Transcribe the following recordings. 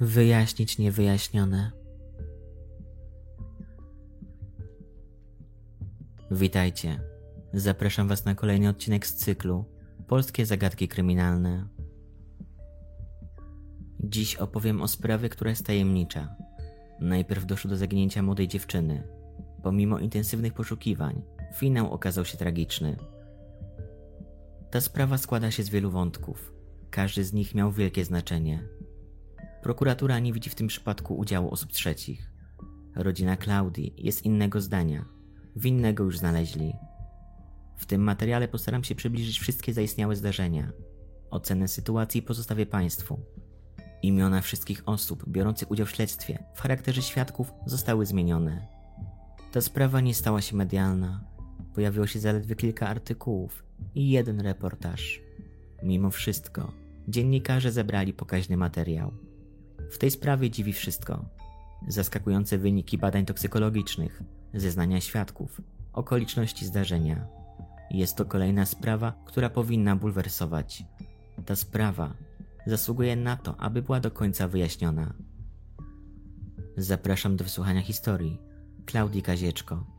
Wyjaśnić niewyjaśnione. Witajcie. Zapraszam Was na kolejny odcinek z cyklu Polskie zagadki kryminalne. Dziś opowiem o sprawie, która jest tajemnicza. Najpierw doszło do zaginięcia młodej dziewczyny. Pomimo intensywnych poszukiwań, finał okazał się tragiczny. Ta sprawa składa się z wielu wątków. Każdy z nich miał wielkie znaczenie. Prokuratura nie widzi w tym przypadku udziału osób trzecich. Rodzina Klaudii jest innego zdania. Winnego już znaleźli. W tym materiale postaram się przybliżyć wszystkie zaistniałe zdarzenia. Ocenę sytuacji pozostawię Państwu. Imiona wszystkich osób biorących udział w śledztwie w charakterze świadków zostały zmienione. Ta sprawa nie stała się medialna. Pojawiło się zaledwie kilka artykułów i jeden reportaż. Mimo wszystko, dziennikarze zebrali pokaźny materiał. W tej sprawie dziwi wszystko. Zaskakujące wyniki badań toksykologicznych, zeznania świadków, okoliczności zdarzenia. Jest to kolejna sprawa, która powinna bulwersować. Ta sprawa zasługuje na to, aby była do końca wyjaśniona. Zapraszam do wysłuchania historii Klaudii Kazieczko.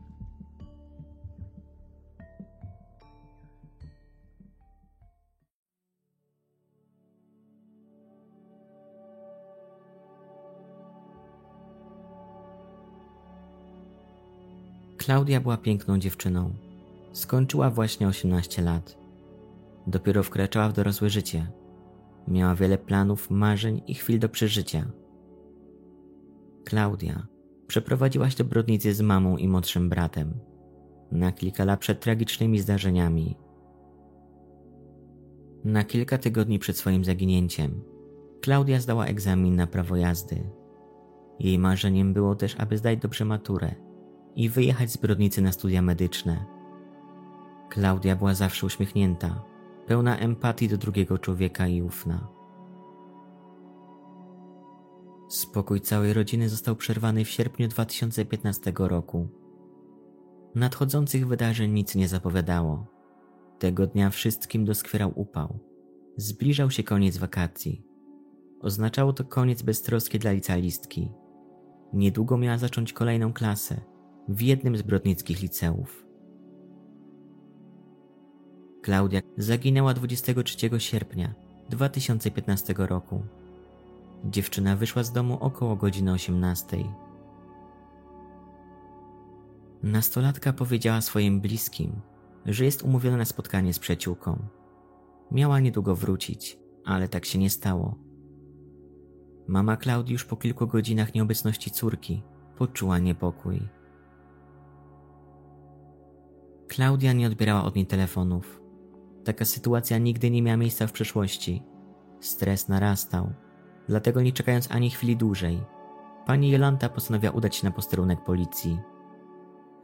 Klaudia była piękną dziewczyną. Skończyła właśnie 18 lat. Dopiero wkraczała w dorosłe życie. Miała wiele planów, marzeń i chwil do przeżycia. Klaudia przeprowadziła się do Brodnicy z mamą i młodszym bratem. Na kilka lat przed tragicznymi zdarzeniami. Na kilka tygodni przed swoim zaginięciem Klaudia zdała egzamin na prawo jazdy. Jej marzeniem było też, aby zdać dobrze maturę i wyjechać z Brodnicy na studia medyczne. Klaudia była zawsze uśmiechnięta, pełna empatii do drugiego człowieka i ufna. Spokój całej rodziny został przerwany w sierpniu 2015 roku. Nadchodzących wydarzeń nic nie zapowiadało. Tego dnia wszystkim doskwierał upał. Zbliżał się koniec wakacji. Oznaczało to koniec beztroski dla licealistki. Niedługo miała zacząć kolejną klasę w jednym z brodnickich liceów. Klaudia zaginęła 23 sierpnia 2015 roku. Dziewczyna wyszła z domu około godziny 18. Nastolatka powiedziała swoim bliskim, że jest umówiona na spotkanie z przyjaciółką. Miała niedługo wrócić, ale tak się nie stało. Mama Klaudii już po kilku godzinach nieobecności córki poczuła niepokój. Klaudia nie odbierała od niej telefonów. Taka sytuacja nigdy nie miała miejsca w przeszłości. Stres narastał, dlatego nie czekając ani chwili dłużej, pani Jolanta postanowiła udać się na posterunek policji.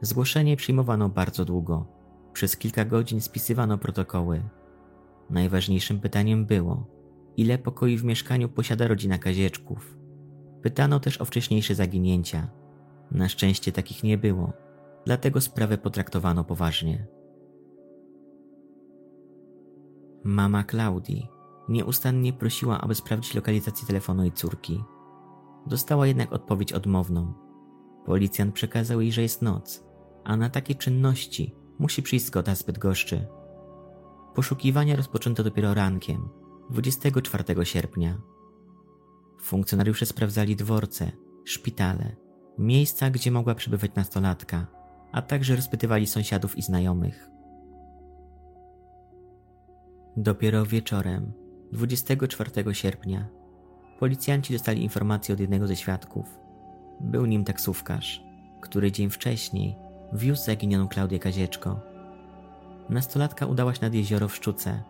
Zgłoszenie przyjmowano bardzo długo. Przez kilka godzin spisywano protokoły. Najważniejszym pytaniem było, ile pokoi w mieszkaniu posiada rodzina Kazieczków. Pytano też o wcześniejsze zaginięcia. Na szczęście takich nie było dlatego sprawę potraktowano poważnie. Mama Klaudii nieustannie prosiła, aby sprawdzić lokalizację telefonu jej córki. Dostała jednak odpowiedź odmowną. Policjant przekazał jej, że jest noc, a na takie czynności musi przyjść zgoda zbyt goszczy. Poszukiwania rozpoczęto dopiero rankiem, 24 sierpnia. Funkcjonariusze sprawdzali dworce, szpitale, miejsca, gdzie mogła przebywać nastolatka, a także rozpytywali sąsiadów i znajomych. Dopiero wieczorem, 24 sierpnia, policjanci dostali informację od jednego ze świadków. Był nim taksówkarz, który dzień wcześniej wiózł zaginioną Klaudię Kazieczko. Nastolatka udała się nad jezioro w Szczuce.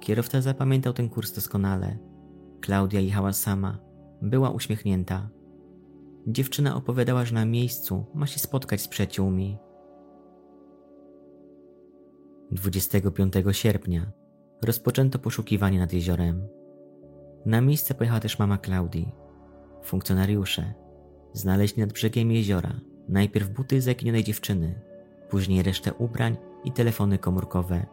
Kierowca zapamiętał ten kurs doskonale. Klaudia jechała sama, była uśmiechnięta. Dziewczyna opowiadała, że na miejscu ma się spotkać z przyjaciółmi. 25 sierpnia rozpoczęto poszukiwanie nad jeziorem. Na miejsce pojechała też mama Klaudii. Funkcjonariusze znaleźli nad brzegiem jeziora najpierw buty zaginionej dziewczyny, później resztę ubrań i telefony komórkowe.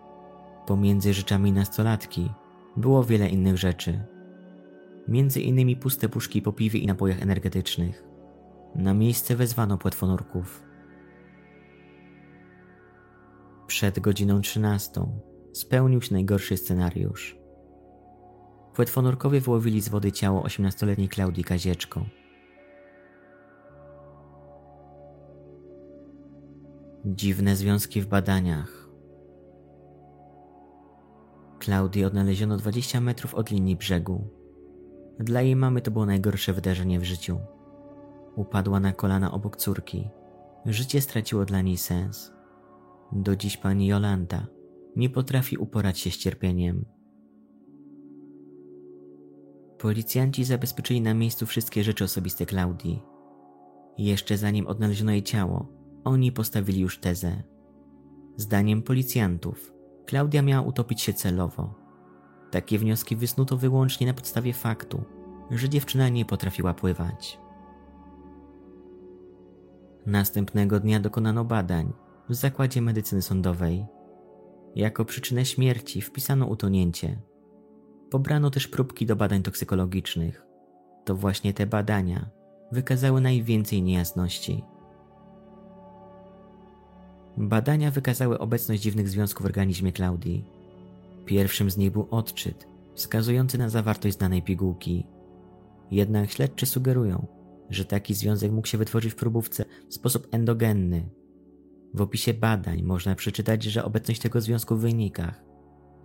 Pomiędzy rzeczami nastolatki było wiele innych rzeczy. między innymi puste puszki po piwie i napojach energetycznych. Na miejsce wezwano płetwonurków. Przed godziną 13 spełnił się najgorszy scenariusz. Płetwonurkowie wyłowili z wody ciało 18-letniej Klaudii Kazieczko. Dziwne związki w badaniach. Klaudii odnaleziono 20 metrów od linii brzegu. Dla jej mamy to było najgorsze wydarzenie w życiu. Upadła na kolana obok córki. Życie straciło dla niej sens. Do dziś pani Jolanta nie potrafi uporać się z cierpieniem. Policjanci zabezpieczyli na miejscu wszystkie rzeczy osobiste Klaudii. Jeszcze zanim odnaleziono jej ciało, oni postawili już tezę. Zdaniem policjantów, Klaudia miała utopić się celowo. Takie wnioski wysnuto wyłącznie na podstawie faktu, że dziewczyna nie potrafiła pływać. Następnego dnia dokonano badań w zakładzie medycyny sądowej. Jako przyczynę śmierci wpisano utonięcie. Pobrano też próbki do badań toksykologicznych. To właśnie te badania wykazały najwięcej niejasności. Badania wykazały obecność dziwnych związków w organizmie Klaudii. Pierwszym z nich był odczyt, wskazujący na zawartość znanej pigułki. Jednak śledczy sugerują, że taki związek mógł się wytworzyć w próbówce w sposób endogenny. W opisie badań można przeczytać, że obecność tego związku w wynikach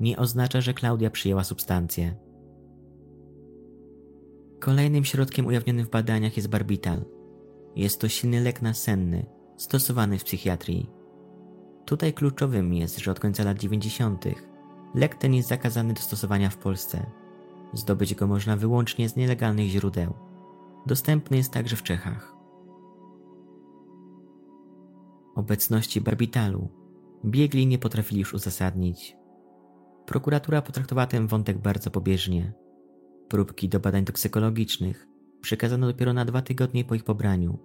nie oznacza, że Klaudia przyjęła substancję. Kolejnym środkiem ujawnionym w badaniach jest barbital. Jest to silny lek nasenny, stosowany w psychiatrii. Tutaj kluczowym jest, że od końca lat 90. lek ten jest zakazany do stosowania w Polsce. Zdobyć go można wyłącznie z nielegalnych źródeł. Dostępny jest także w Czechach. Obecności barbitalu biegli nie potrafili już uzasadnić. Prokuratura potraktowała ten wątek bardzo pobieżnie. Próbki do badań toksykologicznych przekazano dopiero na dwa tygodnie po ich pobraniu.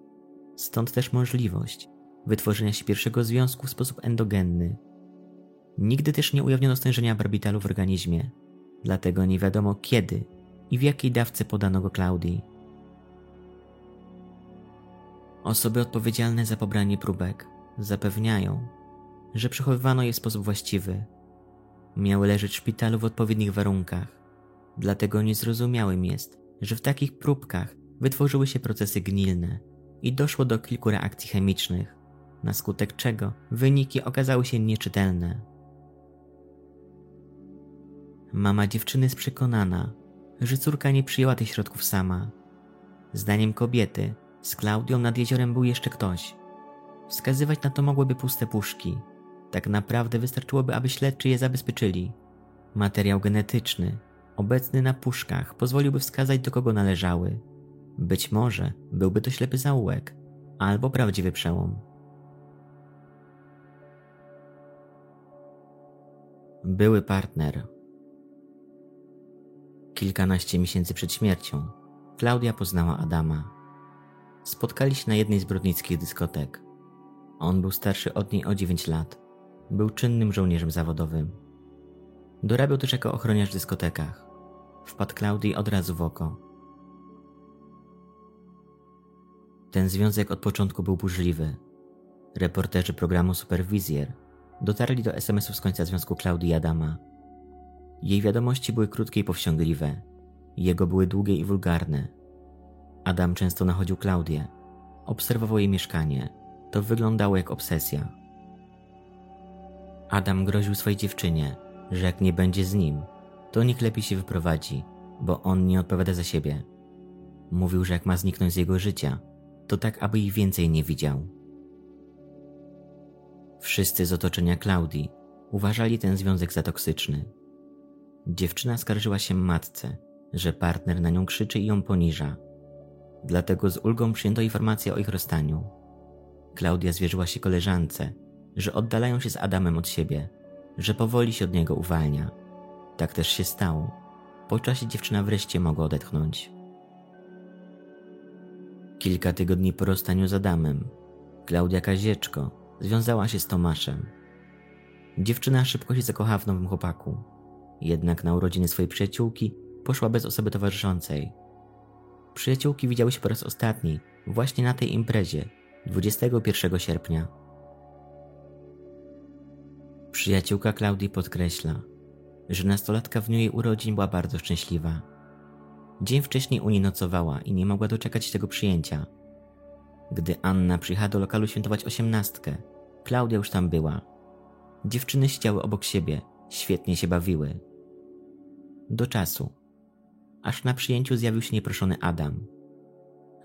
Stąd też możliwość wytworzenia się pierwszego związku w sposób endogenny. Nigdy też nie ujawniono stężenia barbitalu w organizmie, dlatego nie wiadomo kiedy i w jakiej dawce podano go Klaudii. Osoby odpowiedzialne za pobranie próbek zapewniają, że przechowywano je w sposób właściwy. Miały leżeć w szpitalu w odpowiednich warunkach, dlatego niezrozumiałym jest, że w takich próbkach wytworzyły się procesy gnilne i doszło do kilku reakcji chemicznych, na skutek czego wyniki okazały się nieczytelne. Mama dziewczyny jest przekonana, że córka nie przyjęła tych środków sama. Zdaniem kobiety, z Klaudią nad jeziorem był jeszcze ktoś. Wskazywać na to mogłyby puste puszki. Tak naprawdę wystarczyłoby, aby śledczy je zabezpieczyli. Materiał genetyczny, obecny na puszkach, pozwoliłby wskazać, do kogo należały. Być może byłby to ślepy zaułek, albo prawdziwy przełom. Były partner. Kilkanaście miesięcy przed śmiercią Klaudia poznała Adama. Spotkali się na jednej z brodnickich dyskotek. On był starszy od niej o 9 lat. Był czynnym żołnierzem zawodowym. Dorabiał też jako ochroniarz w dyskotekach. Wpadł Klaudii od razu w oko. Ten związek od początku był burzliwy. Reporterzy programu Superwizjer dotarli do SMS-ów z końca związku Klaudii i Adama. Jej wiadomości były krótkie i powściągliwe. Jego były długie i wulgarne. Adam często nachodził Klaudię. Obserwował jej mieszkanie. To wyglądało jak obsesja. Adam groził swojej dziewczynie, że jak nie będzie z nim, to niech lepiej się wyprowadzi, bo on nie odpowiada za siebie. Mówił, że jak ma zniknąć z jego życia, to tak, aby ich więcej nie widział. Wszyscy z otoczenia Klaudii uważali ten związek za toksyczny. Dziewczyna skarżyła się matce, że partner na nią krzyczy i ją poniża. Dlatego z ulgą przyjęto informację o ich rozstaniu. Klaudia zwierzyła się koleżance, że oddalają się z Adamem od siebie, że powoli się od niego uwalnia. Tak też się stało. Po czasie dziewczyna wreszcie mogła odetchnąć. Kilka tygodni po rozstaniu z Adamem, Klaudia Kazieczko związała się z Tomaszem. Dziewczyna szybko się zakochała w nowym chłopaku. Jednak na urodziny swojej przyjaciółki poszła bez osoby towarzyszącej. Przyjaciółki widziały się po raz ostatni właśnie na tej imprezie 21 sierpnia. Przyjaciółka Klaudii podkreśla, że nastolatka w dniu jej urodzin była bardzo szczęśliwa. Dzień wcześniej u niej nocowała i nie mogła doczekać tego przyjęcia. Gdy Anna przyjechała do lokalu świętować osiemnastkę, Klaudia już tam była. Dziewczyny siedziały obok siebie, świetnie się bawiły. Do czasu, aż na przyjęciu zjawił się nieproszony Adam.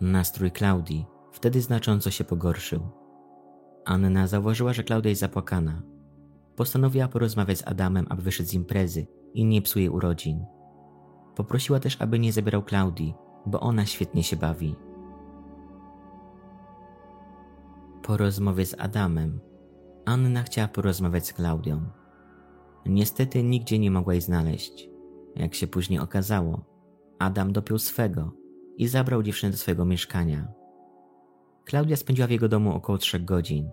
Nastrój Klaudii wtedy znacząco się pogorszył. Anna zauważyła, że Klaudia jest zapłakana. Postanowiła porozmawiać z Adamem, aby wyszedł z imprezy i nie psuje urodzin. Poprosiła też, aby nie zabierał Klaudii, bo ona świetnie się bawi. Po rozmowie z Adamem, Anna chciała porozmawiać z Klaudią. Niestety nigdzie nie mogła jej znaleźć. Jak się później okazało, Adam dopiął swego i zabrał dziewczynę do swojego mieszkania. Klaudia spędziła w jego domu około trzech godzin.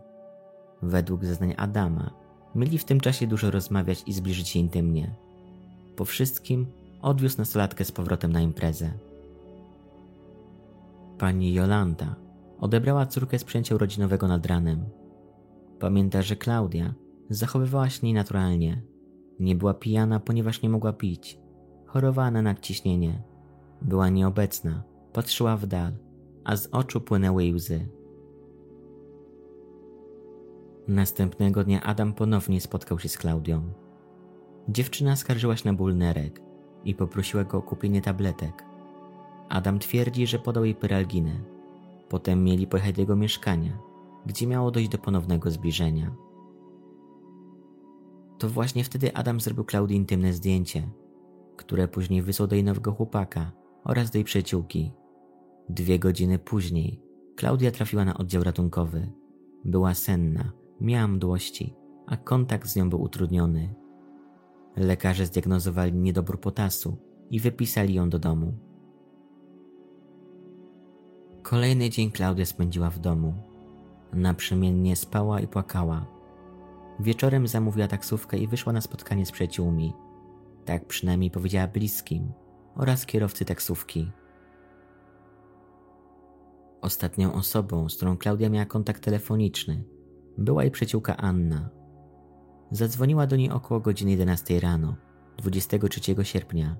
Według zeznań Adama, mieli w tym czasie dużo rozmawiać i zbliżyć się intymnie. Po wszystkim odwiózł nastolatkę z powrotem na imprezę. Pani Jolanta odebrała córkę z przyjęcia urodzinowego nad ranem. Pamięta, że Klaudia zachowywała się nienaturalnie. Nie była pijana, ponieważ nie mogła pić. Chorowała na nadciśnienie. Była nieobecna, patrzyła w dal, a z oczu płynęły jej łzy. Następnego dnia Adam ponownie spotkał się z Klaudią. Dziewczyna skarżyła się na ból nerek i poprosiła go o kupienie tabletek. Adam twierdzi, że podał jej pyralginę. Potem mieli pojechać do jego mieszkania, gdzie miało dojść do ponownego zbliżenia. To właśnie wtedy Adam zrobił Klaudii intymne zdjęcie, które później wysłał do jej nowego chłopaka oraz jej przyjaciółki. Dwie godziny później Klaudia trafiła na oddział ratunkowy. Była senna, miała mdłości, a kontakt z nią był utrudniony. Lekarze zdiagnozowali niedobór potasu i wypisali ją do domu. Kolejny dzień Klaudia spędziła w domu. Naprzemiennie spała i płakała. Wieczorem zamówiła taksówkę i wyszła na spotkanie z przyjaciółmi. Tak przynajmniej powiedziała bliskim oraz kierowcy taksówki. Ostatnią osobą, z którą Klaudia miała kontakt telefoniczny, była jej przyjaciółka Anna. Zadzwoniła do niej około godziny 11 rano, 23 sierpnia.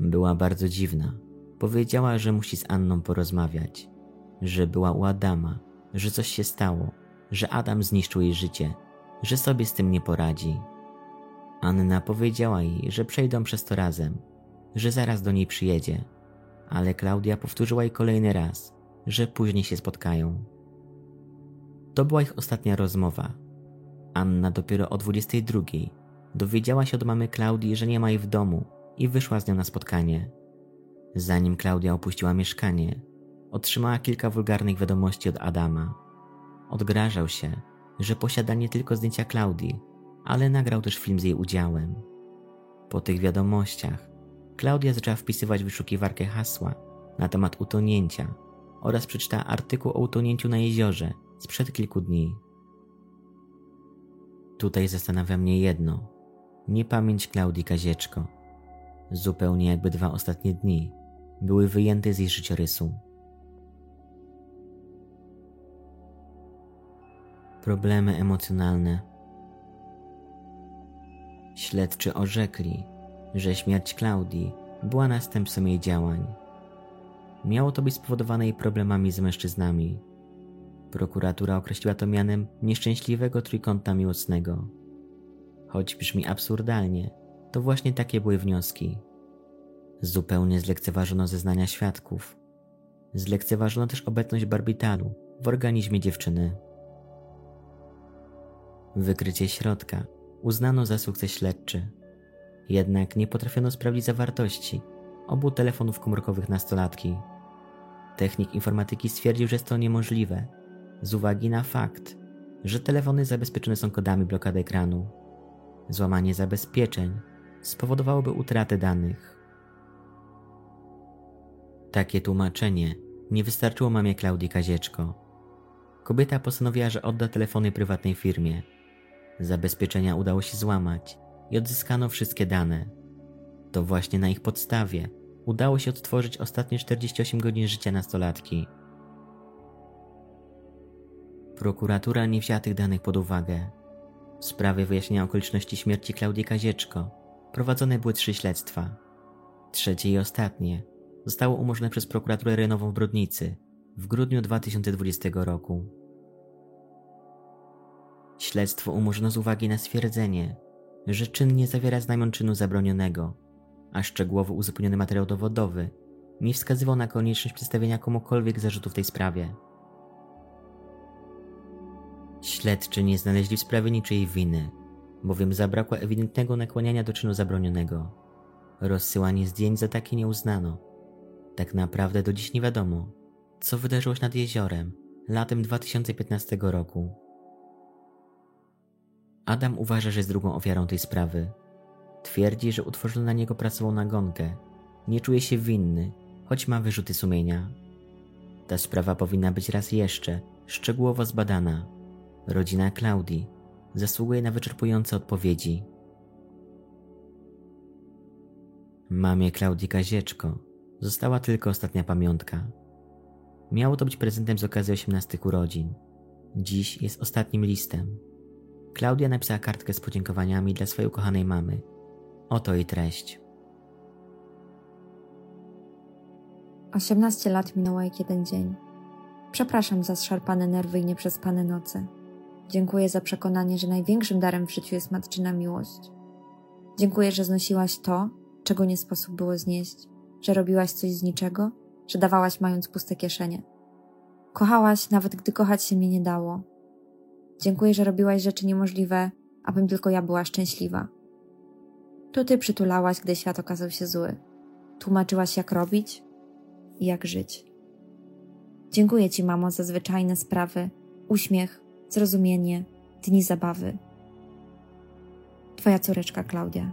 Była bardzo dziwna. Powiedziała, że musi z Anną porozmawiać, że była u Adama, że coś się stało, że Adam zniszczył jej życie, że sobie z tym nie poradzi. Anna powiedziała jej, że przejdą przez to razem, że zaraz do niej przyjedzie, ale Klaudia powtórzyła jej kolejny raz, że później się spotkają. To była ich ostatnia rozmowa. Anna dopiero o 22 dowiedziała się od mamy Klaudii, że nie ma jej w domu i wyszła z nią na spotkanie. Zanim Klaudia opuściła mieszkanie, otrzymała kilka wulgarnych wiadomości od Adama. Odgrażał się, że posiada nie tylko zdjęcia Klaudii, ale nagrał też film z jej udziałem. Po tych wiadomościach Klaudia zaczęła wpisywać w wyszukiwarkę hasła na temat utonięcia oraz przeczytała artykuł o utonięciu na jeziorze sprzed kilku dni. Tutaj zastanawia mnie jedno. Niepamięć Klaudii Kazieczko. Zupełnie jakby dwa ostatnie dni były wyjęte z jej życiorysu. Problemy emocjonalne. Śledczy orzekli, że śmierć Klaudii była następstwem jej działań. Miało to być spowodowane jej problemami z mężczyznami. Prokuratura określiła to mianem nieszczęśliwego trójkąta miłosnego. Choć brzmi absurdalnie, to właśnie takie były wnioski. Zupełnie zlekceważono zeznania świadków. Zlekceważono też obecność barbitalu w organizmie dziewczyny. Wykrycie środka uznano za sukces śledczy. Jednak nie potrafiono sprawdzić zawartości obu telefonów komórkowych nastolatki. Technik informatyki stwierdził, że jest to niemożliwe z uwagi na fakt, że telefony zabezpieczone są kodami blokady ekranu. Złamanie zabezpieczeń spowodowałoby utratę danych. Takie tłumaczenie nie wystarczyło mamie Klaudii Kazieczko. Kobieta postanowiła, że odda telefony prywatnej firmie. Zabezpieczenia udało się złamać i odzyskano wszystkie dane. To właśnie na ich podstawie udało się odtworzyć ostatnie 48 godzin życia nastolatki. Prokuratura nie wzięła tych danych pod uwagę. W sprawie wyjaśnienia okoliczności śmierci Klaudii Kazieczko prowadzone były trzy śledztwa. Trzecie i ostatnie zostało umorzone przez prokuraturę rejonową w Brodnicy w grudniu 2020 roku. Śledztwo umorzono z uwagi na stwierdzenie, że czyn nie zawiera znamion czynu zabronionego, a szczegółowo uzupełniony materiał dowodowy nie wskazywał na konieczność przedstawienia komukolwiek zarzutów w tej sprawie. Śledczy nie znaleźli w sprawie niczyjej winy, bowiem zabrakło ewidentnego nakłaniania do czynu zabronionego. Rozsyłanie zdjęć za takie nie uznano. Tak naprawdę do dziś nie wiadomo, co wydarzyło się nad jeziorem latem 2015 roku. Adam uważa, że jest drugą ofiarą tej sprawy. Twierdzi, że utworzono na niego pracową nagonkę. Nie czuje się winny, choć ma wyrzuty sumienia. Ta sprawa powinna być raz jeszcze szczegółowo zbadana. Rodzina Klaudii zasługuje na wyczerpujące odpowiedzi. Mamie Klaudii Kazieczko została tylko ostatnia pamiątka. Miało to być prezentem z okazji 18 urodzin. Dziś jest ostatnim listem. Klaudia napisała kartkę z podziękowaniami dla swojej ukochanej mamy. Oto jej treść. 18 lat minęło jak jeden dzień. Przepraszam za zszarpane nerwy i nieprzespane noce. Dziękuję za przekonanie, że największym darem w życiu jest matczyna miłość. Dziękuję, że znosiłaś to, czego nie sposób było znieść, że robiłaś coś z niczego, że dawałaś mając puste kieszenie. Kochałaś, nawet gdy kochać się mnie nie dało. Dziękuję, że robiłaś rzeczy niemożliwe, abym tylko ja była szczęśliwa. To ty przytulałaś, gdy świat okazał się zły. Tłumaczyłaś, jak robić i jak żyć. Dziękuję ci, mamo, za zwyczajne sprawy, uśmiech, zrozumienie, dni zabawy. Twoja córeczka Klaudia.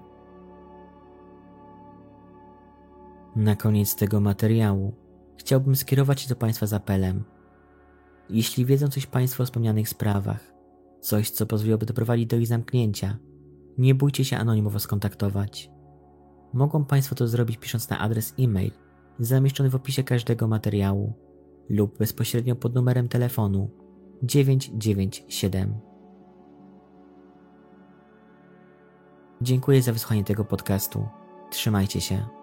Na koniec tego materiału chciałbym skierować się do Państwa z apelem. Jeśli wiedzą coś Państwo o wspomnianych sprawach, coś co pozwoliłoby doprowadzić do ich zamknięcia, nie bójcie się anonimowo skontaktować. Mogą Państwo to zrobić pisząc na adres e-mail zamieszczony w opisie każdego materiału lub bezpośrednio pod numerem telefonu 997. Dziękuję za wysłuchanie tego podcastu. Trzymajcie się.